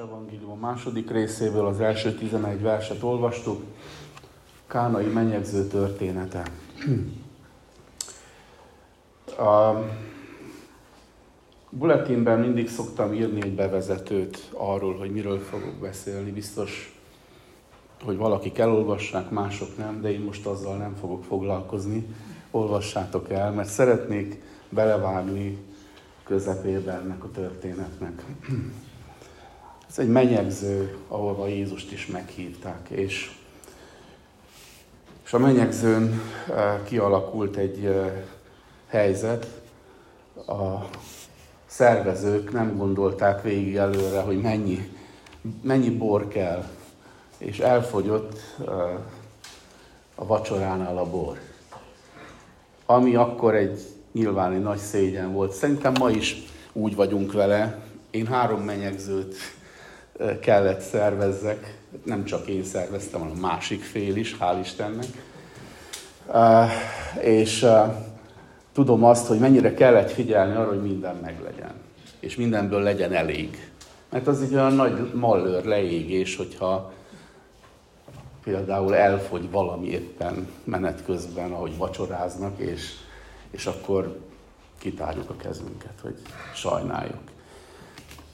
Evangélium a második részéből az első 11 verset olvastuk. Kánai menyegző története. A bulletinben mindig szoktam írni egy bevezetőt arról, hogy miről fogok beszélni. Biztos, hogy valakik elolvassák, mások nem, de én most azzal nem fogok foglalkozni. Olvassátok el, mert szeretnék belevágni közepébe ennek a történetnek. Ez egy menyegző, ahova Jézust is meghívták, és, és a menyegzőn eh, kialakult egy eh, helyzet, a szervezők nem gondolták végig előre, hogy mennyi, mennyi bor kell, és elfogyott eh, a vacsoránál a bor. Ami akkor egy nyilván egy nagy szégyen volt. Szerintem ma is úgy vagyunk vele. Én három menyegzőt kellett szervezzek, nem csak én szerveztem, hanem a másik fél is, hál' Istennek. És tudom azt, hogy mennyire kellett figyelni arra, hogy minden meglegyen, és mindenből legyen elég. Mert az egy olyan nagy mallőr leégés, hogyha például elfogy valami éppen menet közben, ahogy vacsoráznak, és, és akkor kitárjuk a kezünket, hogy sajnáljuk.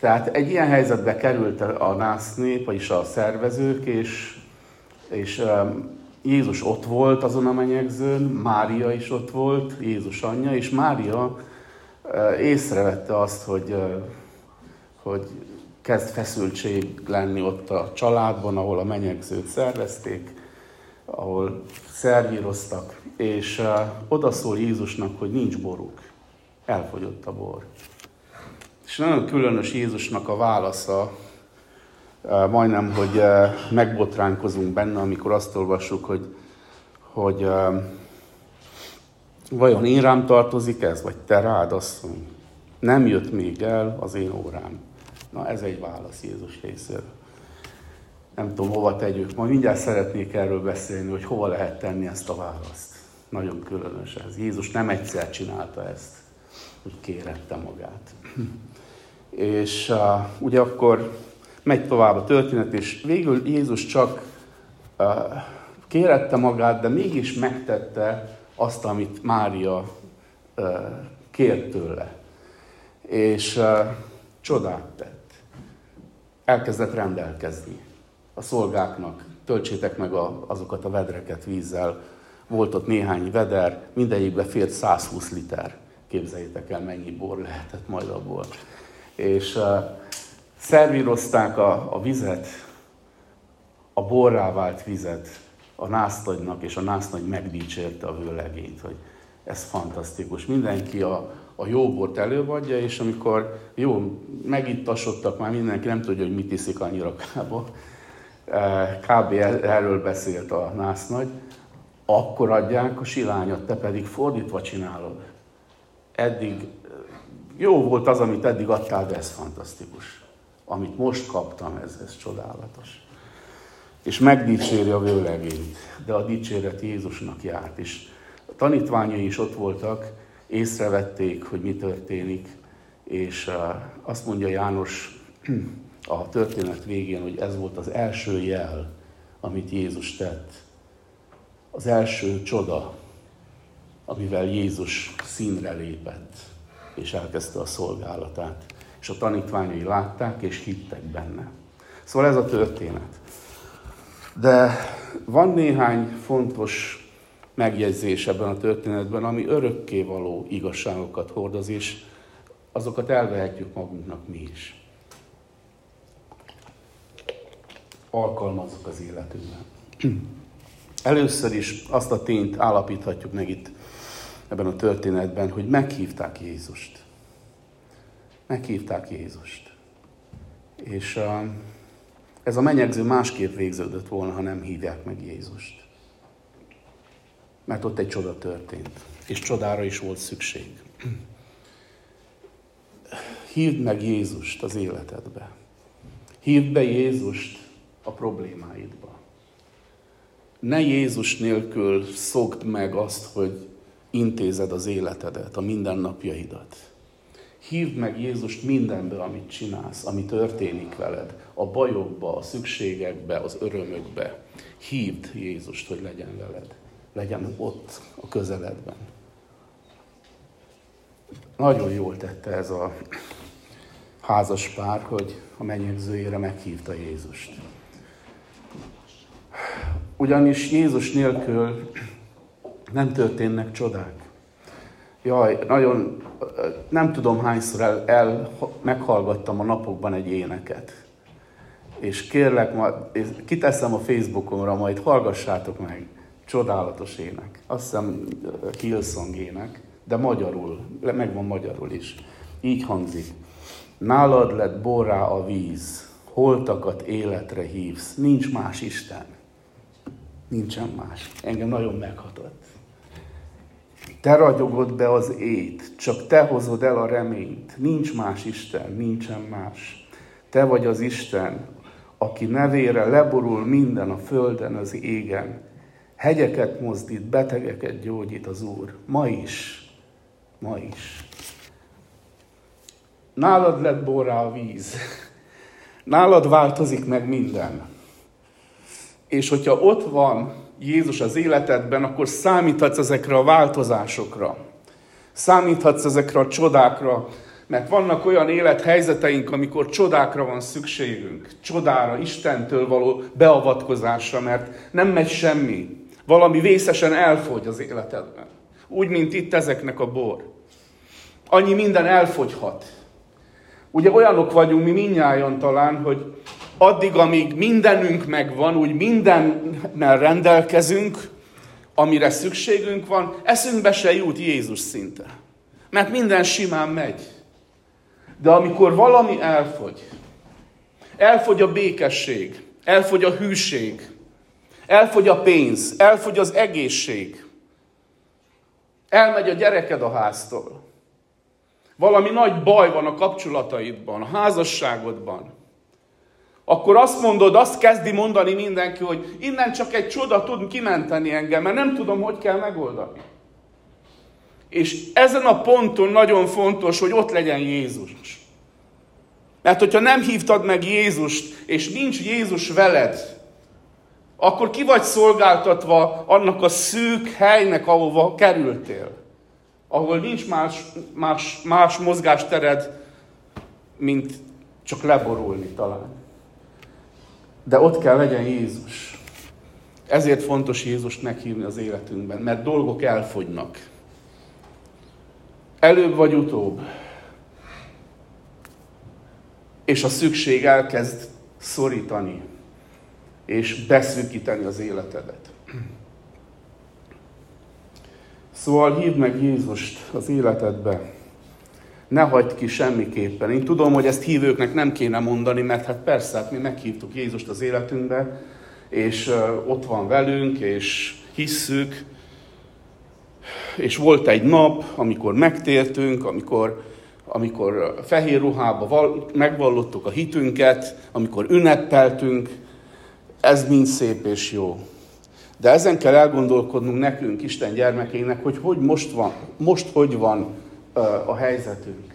Tehát egy ilyen helyzetbe került a nász nép, vagyis a szervezők, és, és um, Jézus ott volt azon a menyegzőn, Mária is ott volt, Jézus anyja, és Mária uh, észrevette azt, hogy, uh, hogy kezd feszültség lenni ott a családban, ahol a menyegzőt szervezték, ahol szervíroztak, és uh, odaszól Jézusnak, hogy nincs boruk, elfogyott a bor. És nagyon különös Jézusnak a válasza, eh, majdnem, hogy eh, megbotránkozunk benne, amikor azt olvassuk, hogy, hogy eh, vajon én rám tartozik ez, vagy te rád, asszony? Nem jött még el az én órám. Na ez egy válasz Jézus részéről. Nem tudom, hova tegyük. Majd mindjárt szeretnék erről beszélni, hogy hova lehet tenni ezt a választ. Nagyon különös ez. Jézus nem egyszer csinálta ezt, hogy kérette magát. És uh, ugye akkor megy tovább a történet, és végül Jézus csak uh, kérette magát, de mégis megtette azt, amit Mária uh, kért tőle. És uh, csodát tett. Elkezdett rendelkezni a szolgáknak. Töltsétek meg a, azokat a vedreket vízzel. Volt ott néhány veder, mindegyikbe fért 120 liter. Képzeljétek el, mennyi bor lehetett majd abból és uh, szervírozták a, a vizet, a borrá vált vizet a násznagynak, és a násznagy megdicsérte a vőlegényt, hogy ez fantasztikus. Mindenki a, a jó bort előadja, és amikor jó, megittasodtak már mindenki, nem tudja, hogy mit iszik annyira kába, kb. erről beszélt a násznagy, akkor adják a silányat, te pedig fordítva csinálod. Eddig jó volt az, amit eddig adtál, de ez fantasztikus. Amit most kaptam, ez, ez csodálatos. És megdicséri a vőlegényt, de a dicséret Jézusnak járt. És a tanítványai is ott voltak, észrevették, hogy mi történik, és azt mondja János a történet végén, hogy ez volt az első jel, amit Jézus tett. Az első csoda, amivel Jézus színre lépett és elkezdte a szolgálatát. És a tanítványai látták, és hittek benne. Szóval ez a történet. De van néhány fontos megjegyzés ebben a történetben, ami örökké való igazságokat hordoz, és azokat elvehetjük magunknak mi is. Alkalmazzuk az életünkben. Először is azt a tényt állapíthatjuk meg itt ebben a történetben, hogy meghívták Jézust. Meghívták Jézust. És uh, ez a menyegző másképp végződött volna, ha nem hívják meg Jézust. Mert ott egy csoda történt, és csodára is volt szükség. Hívd meg Jézust az életedbe. Hívd be Jézust a problémáidba. Ne Jézus nélkül szokd meg azt, hogy intézed az életedet, a mindennapjaidat. Hívd meg Jézust mindenbe, amit csinálsz, ami történik veled. A bajokba, a szükségekbe, az örömökbe. Hívd Jézust, hogy legyen veled. Legyen ott, a közeledben. Nagyon jól tette ez a házas pár, hogy a menyegzőjére meghívta Jézust. Ugyanis Jézus nélkül nem történnek csodák. Jaj, nagyon, nem tudom hányszor el, el meghallgattam a napokban egy éneket. És kérlek, ma, kiteszem a Facebookomra, majd hallgassátok meg. Csodálatos ének. Azt hiszem Hillsong ének, de magyarul, megvan magyarul is. Így hangzik. Nálad lett borrá a víz, holtakat életre hívsz, nincs más Isten. Nincsen más. Engem nagyon meghatott. Te ragyogod be az ét, csak te hozod el a reményt. Nincs más Isten, nincsen más. Te vagy az Isten, aki nevére leborul minden a földön, az égen. Hegyeket mozdít, betegeket gyógyít az Úr. Ma is. Ma is. Nálad lett borrá a víz. Nálad változik meg minden. És hogyha ott van Jézus az életedben, akkor számíthatsz ezekre a változásokra. Számíthatsz ezekre a csodákra, mert vannak olyan élethelyzeteink, amikor csodákra van szükségünk. Csodára, Istentől való beavatkozásra, mert nem megy semmi. Valami vészesen elfogy az életedben. Úgy, mint itt ezeknek a bor. Annyi minden elfogyhat. Ugye olyanok vagyunk mi minnyáján talán, hogy addig, amíg mindenünk megvan, úgy mindennel rendelkezünk, amire szükségünk van, eszünkbe se jut Jézus szinte. Mert minden simán megy. De amikor valami elfogy, elfogy a békesség, elfogy a hűség, elfogy a pénz, elfogy az egészség, elmegy a gyereked a háztól, valami nagy baj van a kapcsolataidban, a házasságodban, akkor azt mondod, azt kezdi mondani mindenki, hogy innen csak egy csoda tud kimenteni engem, mert nem tudom, hogy kell megoldani. És ezen a ponton nagyon fontos, hogy ott legyen Jézus. Mert hogyha nem hívtad meg Jézust, és nincs Jézus veled, akkor ki vagy szolgáltatva annak a szűk helynek, ahova kerültél. Ahol nincs más, más, más mozgástered, mint csak leborulni talán. De ott kell legyen Jézus. Ezért fontos Jézust meghívni az életünkben, mert dolgok elfogynak. Előbb vagy utóbb. És a szükség elkezd szorítani, és beszűkíteni az életedet. Szóval hívd meg Jézust az életedbe, ne hagyd ki semmiképpen. Én tudom, hogy ezt hívőknek nem kéne mondani, mert hát persze, hát mi meghívtuk Jézust az életünkbe, és ott van velünk, és hisszük, és volt egy nap, amikor megtértünk, amikor, amikor fehér ruhába val- megvallottuk a hitünket, amikor ünnepeltünk, ez mind szép és jó. De ezen kell elgondolkodnunk nekünk, Isten gyermekének, hogy hogy most van, most hogy van a helyzetünk.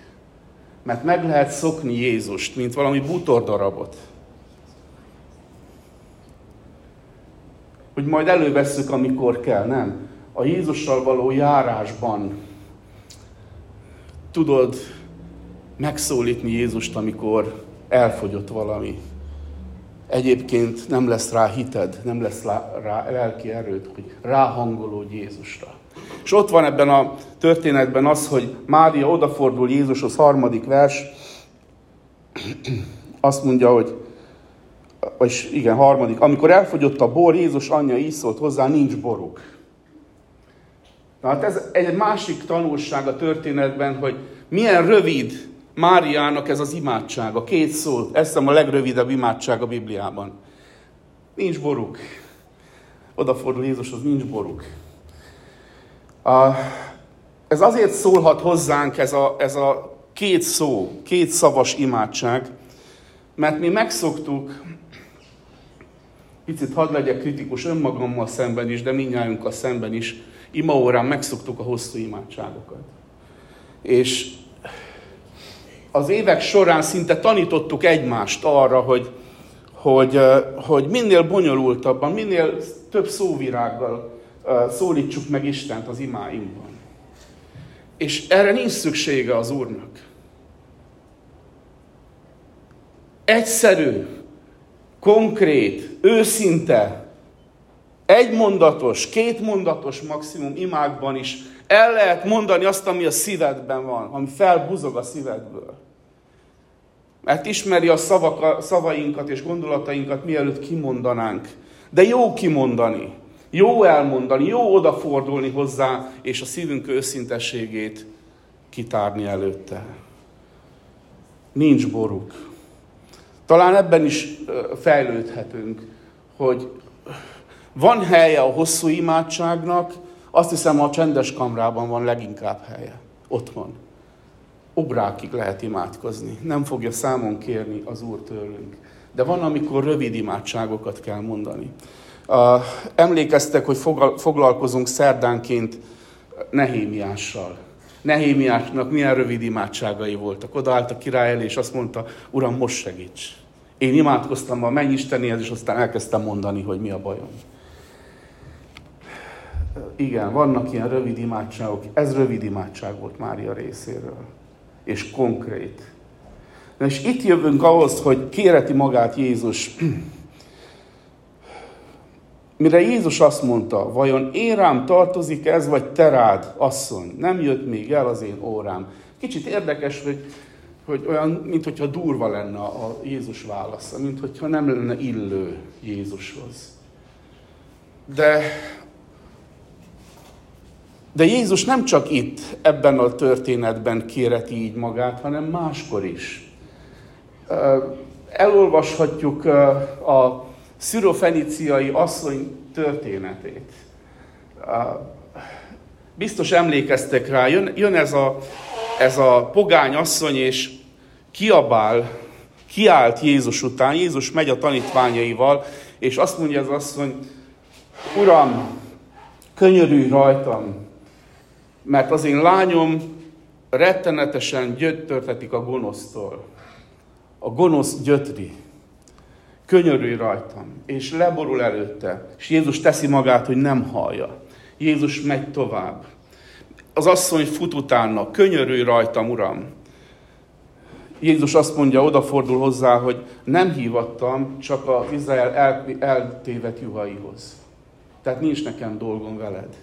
Mert meg lehet szokni Jézust, mint valami bútordarabot. Hogy majd elővesszük, amikor kell, nem? A Jézussal való járásban tudod megszólítni Jézust, amikor elfogyott valami. Egyébként nem lesz rá hited, nem lesz rá lelki erőd, hogy ráhangolódj Jézusra. És ott van ebben a történetben az, hogy Mária odafordul Jézushoz, harmadik vers, azt mondja, hogy és igen, harmadik, amikor elfogyott a bor, Jézus anyja így hozzá, nincs boruk. Tehát ez egy másik tanulság a történetben, hogy milyen rövid Máriának ez az imádság, a két szó, ez hiszem a legrövidebb imádság a Bibliában. Nincs boruk. Odafordul Jézushoz, nincs boruk. A, ez azért szólhat hozzánk ez a, ez a két szó, két szavas imádság, mert mi megszoktuk, picit hadd legyek kritikus önmagammal szemben is, de mindnyájunkkal szemben is, imaórán megszoktuk a hosszú imádságokat. És az évek során szinte tanítottuk egymást arra, hogy, hogy, hogy minél bonyolultabban, minél több szóvirággal szólítsuk meg Istent az imáinkban. És erre nincs szüksége az Úrnak. Egyszerű, konkrét, őszinte, egymondatos, kétmondatos maximum imákban is el lehet mondani azt, ami a szívedben van, ami felbuzog a szívedből. Mert ismeri a szavak, a szavainkat és gondolatainkat, mielőtt kimondanánk. De jó kimondani, jó elmondani, jó odafordulni hozzá, és a szívünk őszintességét kitárni előtte. Nincs boruk. Talán ebben is fejlődhetünk, hogy van helye a hosszú imádságnak, azt hiszem a csendes kamrában van leginkább helye. Ott van. Obrákig lehet imádkozni. Nem fogja számon kérni az Úr tőlünk. De van, amikor rövid imádságokat kell mondani. Emlékeztek, hogy foglalkozunk szerdánként Nehémiással. Nehémiásnak milyen rövid imádságai voltak. Odaállt a király elé, és azt mondta, Uram, most segíts. Én imádkoztam a mennyistenéhez, és aztán elkezdtem mondani, hogy mi a bajom. Igen, vannak ilyen rövid imádságok. Ez rövid imádság volt Mária részéről. És konkrét. És itt jövünk ahhoz, hogy kéreti magát Jézus. Mire Jézus azt mondta, vajon én rám tartozik ez, vagy te rád, asszony? Nem jött még el az én órám. Kicsit érdekes, hogy, hogy olyan, mintha durva lenne a Jézus válasza, mintha nem lenne illő Jézushoz. De de Jézus nem csak itt, ebben a történetben kéreti így magát, hanem máskor is. Elolvashatjuk a szürofeniciai asszony történetét. Biztos emlékeztek rá, jön, jön ez, a, ez a pogány asszony, és kiabál, kiállt Jézus után, Jézus megy a tanítványaival, és azt mondja az asszony, Uram, könyörülj rajtam, mert az én lányom rettenetesen gyöttörtetik a gonosztól. A gonosz gyötri. Könyörülj rajtam, és leborul előtte. És Jézus teszi magát, hogy nem hallja. Jézus megy tovább. Az asszony fut utána, könyörülj rajtam, Uram. Jézus azt mondja, odafordul hozzá, hogy nem hívattam csak az Izrael el, eltévet juhaihoz. Tehát nincs nekem dolgom veled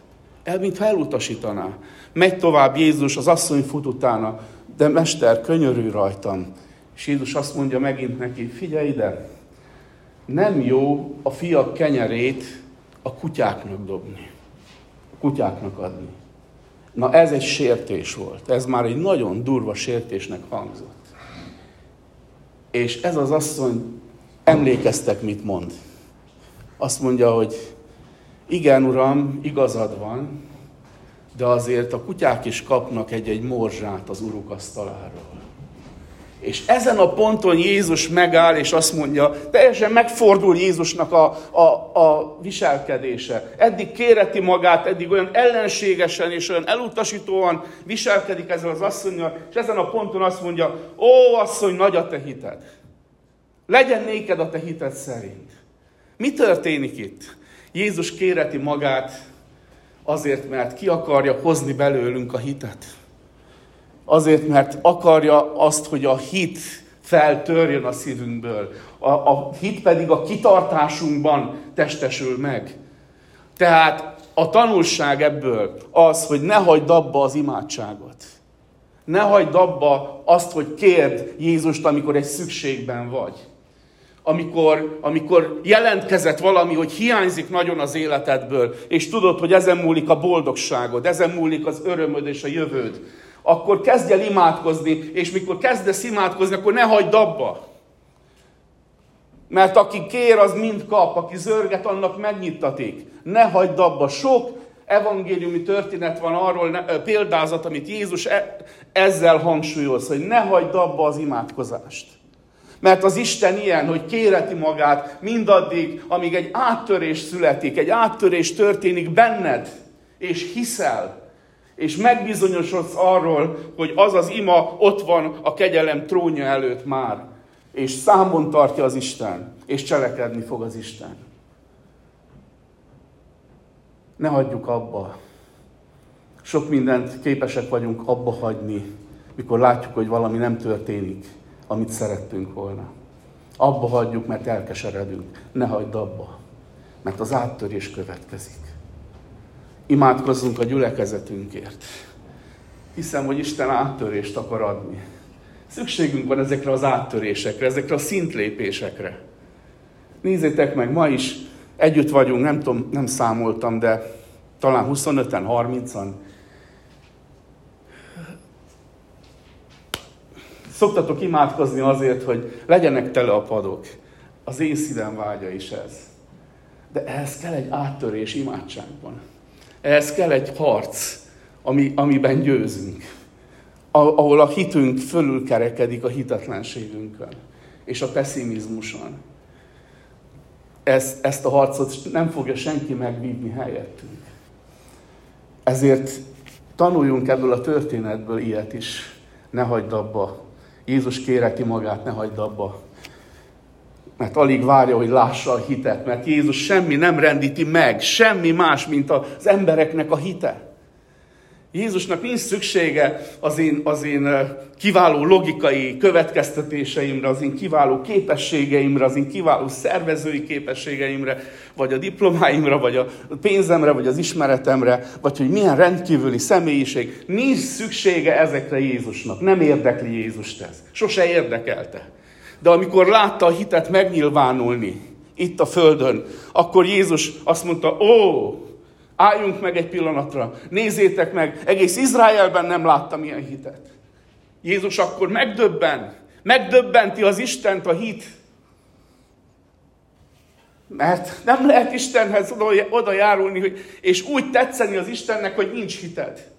el, mintha elutasítaná. Megy tovább Jézus, az asszony fut utána, de mester, könyörű rajtam. És Jézus azt mondja megint neki, figyelj ide, nem jó a fiak kenyerét a kutyáknak dobni, a kutyáknak adni. Na ez egy sértés volt, ez már egy nagyon durva sértésnek hangzott. És ez az asszony, emlékeztek, mit mond. Azt mondja, hogy igen, uram, igazad van, de azért a kutyák is kapnak egy-egy morzsát az uruk asztaláról. És ezen a ponton Jézus megáll, és azt mondja, teljesen megfordul Jézusnak a, a, a viselkedése. Eddig kéreti magát, eddig olyan ellenségesen és olyan elutasítóan viselkedik ezzel az asszonyjal, és ezen a ponton azt mondja, ó asszony, nagy a te hited. Legyen néked a te hited szerint. Mi történik itt? Jézus kéreti magát azért, mert ki akarja hozni belőlünk a hitet. Azért, mert akarja azt, hogy a hit feltörjön a szívünkből. A, a hit pedig a kitartásunkban testesül meg. Tehát a tanulság ebből az, hogy ne hagyd abba az imádságot. Ne hagyd abba azt, hogy kérd Jézust, amikor egy szükségben vagy amikor, amikor jelentkezett valami, hogy hiányzik nagyon az életedből, és tudod, hogy ezen múlik a boldogságod, ezen múlik az örömöd és a jövőd, akkor kezdj el imádkozni, és mikor kezdesz imádkozni, akkor ne hagyd abba. Mert aki kér, az mind kap, aki zörget, annak megnyittatik. Ne hagyd abba. Sok evangéliumi történet van arról, ne, példázat, amit Jézus e, ezzel hangsúlyoz, hogy ne hagyd abba az imádkozást. Mert az Isten ilyen, hogy kéreti magát mindaddig, amíg egy áttörés születik, egy áttörés történik benned, és hiszel, és megbizonyosodsz arról, hogy az az ima ott van a kegyelem trónja előtt már, és számon tartja az Isten, és cselekedni fog az Isten. Ne hagyjuk abba. Sok mindent képesek vagyunk abba hagyni, mikor látjuk, hogy valami nem történik, amit szerettünk volna. Abba hagyjuk, mert elkeseredünk. Ne hagyd abba, mert az áttörés következik. Imádkozzunk a gyülekezetünkért. Hiszem, hogy Isten áttörést akar adni. Szükségünk van ezekre az áttörésekre, ezekre a szintlépésekre. Nézzétek meg, ma is együtt vagyunk, nem tudom, nem számoltam, de talán 25-en, 30-an. Szoktatok imádkozni azért, hogy legyenek tele a padok. Az én szívem vágya is ez. De ehhez kell egy áttörés imádságban. Ehhez kell egy harc, ami, amiben győzünk. Ahol a hitünk fölülkerekedik a hitetlenségünkön és a pessimizmuson. Ezt, ezt a harcot nem fogja senki megvívni helyettünk. Ezért tanuljunk ebből a történetből ilyet is. Ne hagyd abba. Jézus kéreti magát, ne hagyd abba. Mert alig várja, hogy lássa a hitet, mert Jézus semmi nem rendíti meg, semmi más, mint az embereknek a hite. Jézusnak nincs szüksége az én, az én kiváló logikai következtetéseimre, az én kiváló képességeimre, az én kiváló szervezői képességeimre, vagy a diplomáimra, vagy a pénzemre, vagy az ismeretemre, vagy hogy milyen rendkívüli személyiség. Nincs szüksége ezekre Jézusnak. Nem érdekli Jézust ez. Sose érdekelte. De amikor látta a hitet megnyilvánulni itt a földön, akkor Jézus azt mondta, ó, álljunk meg egy pillanatra, nézzétek meg, egész Izraelben nem láttam ilyen hitet. Jézus akkor megdöbben, megdöbbenti az Istent a hit. Mert nem lehet Istenhez oda járulni, és úgy tetszeni az Istennek, hogy nincs hited.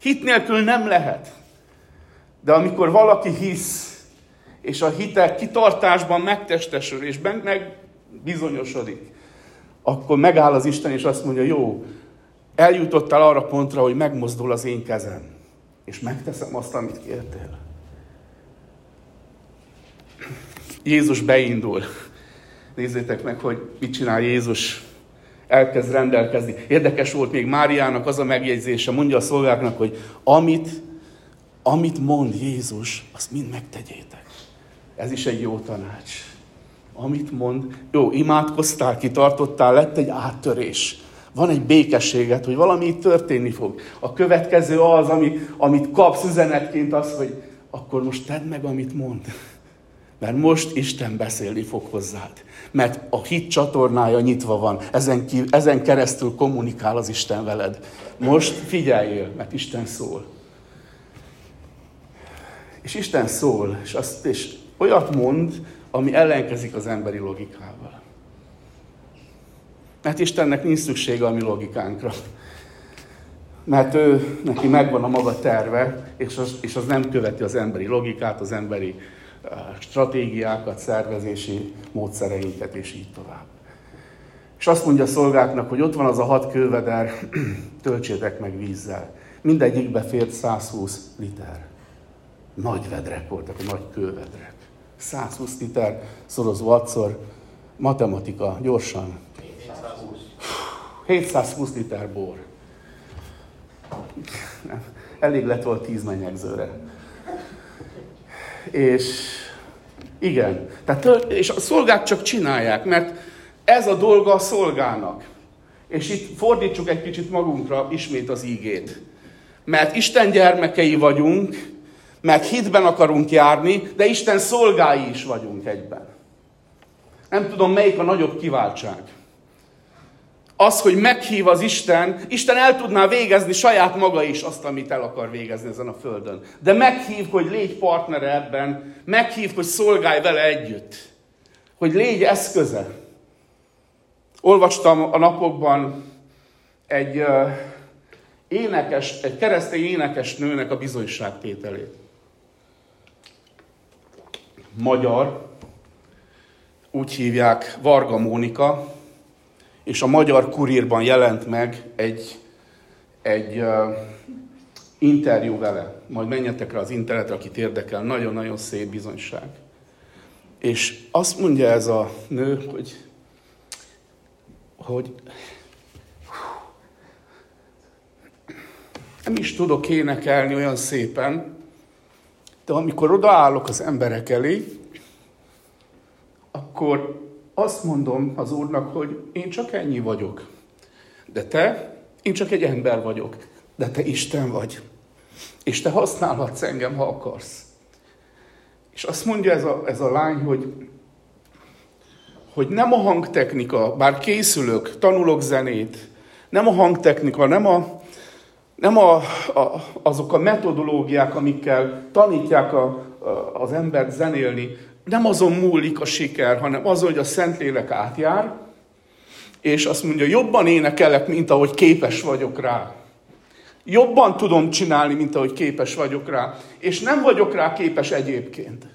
Hit nélkül nem lehet. De amikor valaki hisz, és a hite kitartásban megtestesül, és meg bizonyosodik, akkor megáll az Isten, és azt mondja, jó, eljutottál arra pontra, hogy megmozdul az én kezem, és megteszem azt, amit kértél. Jézus beindul. Nézzétek meg, hogy mit csinál Jézus. Elkezd rendelkezni. Érdekes volt még Máriának az a megjegyzése, mondja a szolgáknak, hogy amit, amit mond Jézus, azt mind megtegyétek. Ez is egy jó tanács. Amit mond, jó, imádkoztál, kitartottál, lett egy áttörés. Van egy békességet, hogy valami itt történni fog. A következő az, ami, amit kapsz üzenetként, az, hogy akkor most tedd meg, amit mond. Mert most Isten beszélni fog hozzád. Mert a hit csatornája nyitva van. Ezen, ki, ezen keresztül kommunikál az Isten veled. Most figyeljél, mert Isten szól. És Isten szól, és, azt, és olyat mond, ami ellenkezik az emberi logikával. Mert Istennek nincs szüksége a mi logikánkra. Mert ő, neki megvan a maga terve, és az, és az nem követi az emberi logikát, az emberi uh, stratégiákat, szervezési módszereinket, és így tovább. És azt mondja a szolgáknak, hogy ott van az a hat kőveder, töltsétek meg vízzel. Mindegyikbe fért 120 liter. Nagy vedrek voltak, nagy kővedrek. 120 liter szorozó adszor, matematika, gyorsan. 720. 720 liter bor. Elég lett volt 10 menyegzőre. És igen, tehát, és a szolgák csak csinálják, mert ez a dolga a szolgának. És itt fordítsuk egy kicsit magunkra ismét az ígét. Mert Isten gyermekei vagyunk, mert hitben akarunk járni, de Isten szolgái is vagyunk egyben. Nem tudom, melyik a nagyobb kiváltság. Az, hogy meghív az Isten, Isten el tudná végezni saját maga is azt, amit el akar végezni ezen a földön. De meghív, hogy légy partnere ebben, meghív, hogy szolgálj vele együtt. Hogy légy eszköze. Olvastam a napokban egy uh, énekes, egy keresztény énekes nőnek a bizonyságtételét magyar, úgy hívják Varga Mónika, és a magyar kurírban jelent meg egy, egy interjú vele. Majd menjetek rá az internetre, akit érdekel. Nagyon-nagyon szép bizonyság. És azt mondja ez a nő, hogy, hogy nem is tudok énekelni olyan szépen, de amikor odaállok az emberek elé, akkor azt mondom az Úrnak, hogy én csak ennyi vagyok. De te, én csak egy ember vagyok. De te Isten vagy. És te használhatsz engem, ha akarsz. És azt mondja ez a, ez a lány, hogy, hogy nem a hangtechnika, bár készülök, tanulok zenét, nem a hangtechnika, nem, a, nem a, a, azok a metodológiák, amikkel tanítják a, a, az embert zenélni, nem azon múlik a siker, hanem azon, hogy a Szentlélek átjár, és azt mondja, jobban énekelek, mint ahogy képes vagyok rá. Jobban tudom csinálni, mint ahogy képes vagyok rá. És nem vagyok rá képes egyébként.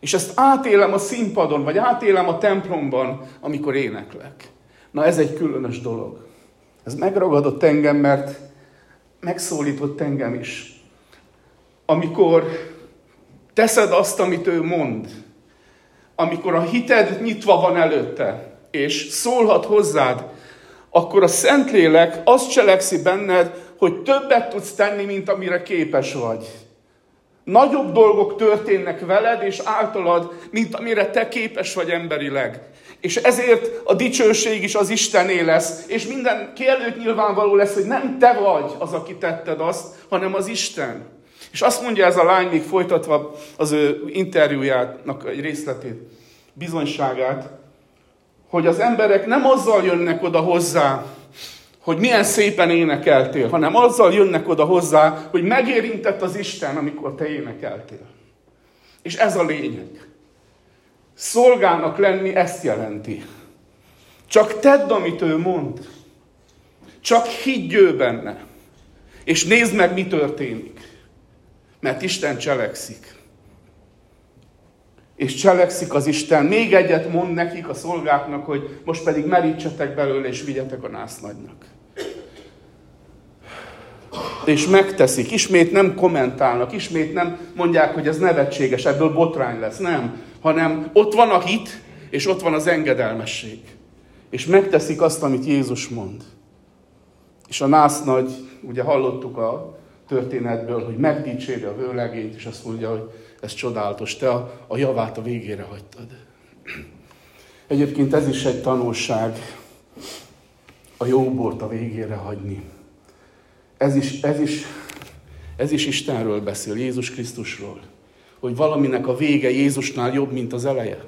És ezt átélem a színpadon, vagy átélem a templomban, amikor éneklek. Na ez egy különös dolog. Ez megragadott engem, mert megszólított engem is. Amikor teszed azt, amit ő mond, amikor a hited nyitva van előtte, és szólhat hozzád, akkor a Szentlélek azt cselekszi benned, hogy többet tudsz tenni, mint amire képes vagy. Nagyobb dolgok történnek veled és általad, mint amire te képes vagy emberileg. És ezért a dicsőség is az Istené lesz, és minden előtt nyilvánvaló lesz, hogy nem te vagy az, aki tetted azt, hanem az Isten. És azt mondja ez a lány, még folytatva az ő interjújának egy részletét, bizonyságát, hogy az emberek nem azzal jönnek oda hozzá, hogy milyen szépen énekeltél, hanem azzal jönnek oda hozzá, hogy megérintett az Isten, amikor te énekeltél. És ez a lényeg. Szolgának lenni ezt jelenti. Csak tedd, amit ő mond. Csak higgy ő benne. És nézd meg, mi történik. Mert Isten cselekszik. És cselekszik az Isten. Még egyet mond nekik a szolgáknak, hogy most pedig merítsetek belőle, és vigyetek a násznagynak és megteszik, ismét nem kommentálnak, ismét nem mondják, hogy ez nevetséges, ebből botrány lesz, nem, hanem ott van a hit, és ott van az engedelmesség. És megteszik azt, amit Jézus mond. És a nász nagy, ugye hallottuk a történetből, hogy megdicséri a vőlegényt, és azt mondja, hogy ez csodálatos, te a, a javát a végére hagytad. Egyébként ez is egy tanulság, a jóbort a végére hagyni. Ez is, ez is, ez is Istenről beszél, Jézus Krisztusról. Hogy valaminek a vége Jézusnál jobb, mint az eleje.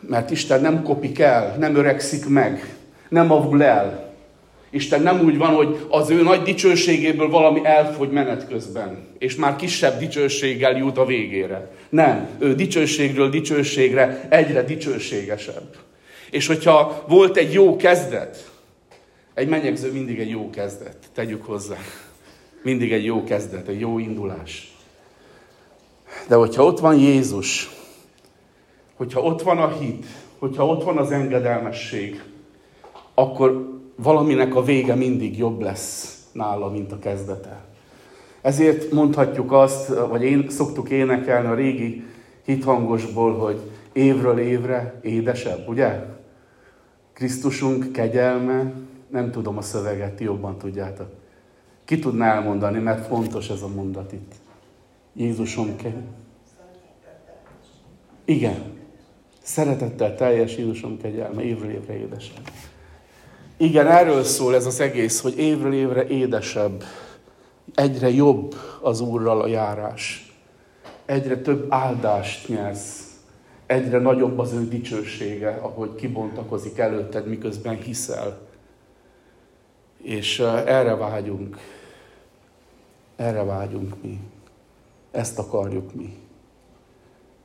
Mert Isten nem kopik el, nem öregszik meg, nem avul el. Isten nem úgy van, hogy az ő nagy dicsőségéből valami elfogy menet közben, és már kisebb dicsőséggel jut a végére. Nem, ő dicsőségről dicsőségre egyre dicsőségesebb. És hogyha volt egy jó kezdet, egy menyegző mindig egy jó kezdet, tegyük hozzá. Mindig egy jó kezdet, egy jó indulás. De hogyha ott van Jézus, hogyha ott van a hit, hogyha ott van az engedelmesség, akkor valaminek a vége mindig jobb lesz nála, mint a kezdete. Ezért mondhatjuk azt, vagy én szoktuk énekelni a régi hithangosból, hogy évről évre édesebb, ugye? Krisztusunk kegyelme, nem tudom a szöveget, ti jobban tudjátok. Ki tudná elmondani, mert fontos ez a mondat itt. Jézusom kell. Igen. Szeretettel teljes Jézusom kegyelme, évről évre édesebb. Igen, erről szól ez az egész, hogy évről évre édesebb, egyre jobb az Úrral a járás, egyre több áldást nyersz, egyre nagyobb az ő dicsősége, ahogy kibontakozik előtted, miközben hiszel. És erre vágyunk. Erre vágyunk mi. Ezt akarjuk mi.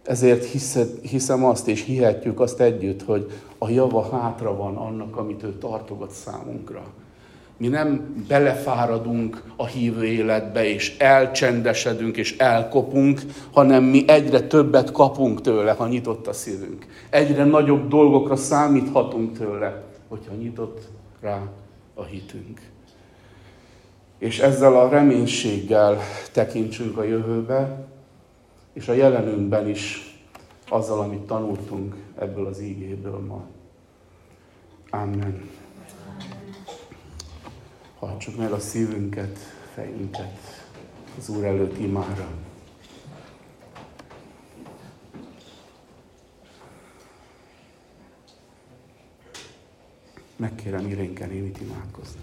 Ezért hiszed, hiszem azt, és hihetjük azt együtt, hogy a java hátra van annak, amit ő tartogat számunkra. Mi nem belefáradunk a hívő életbe, és elcsendesedünk, és elkopunk, hanem mi egyre többet kapunk tőle, ha nyitott a szívünk. Egyre nagyobb dolgokra számíthatunk tőle, hogyha nyitott rá a hitünk. és ezzel a reménységgel tekintsünk a jövőbe, és a jelenünkben is azzal, amit tanultunk ebből az ígéből ma. Amen. Hajtsuk meg a szívünket, fejünket az Úr előtt imára. Megkérem Irénken itt imádkozni.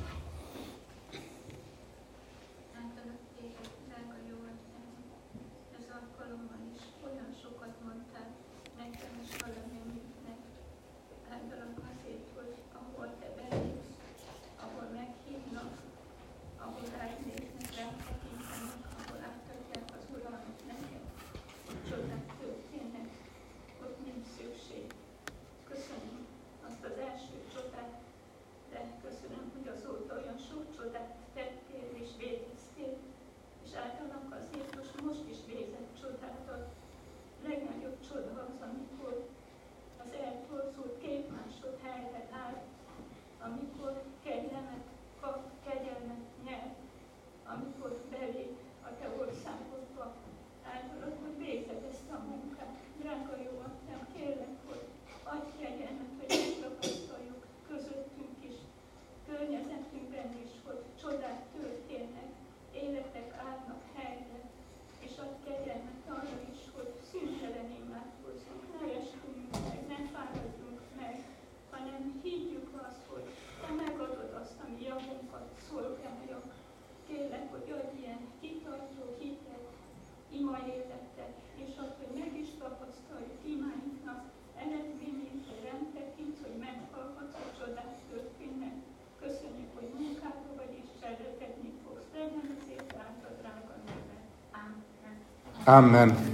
Amen.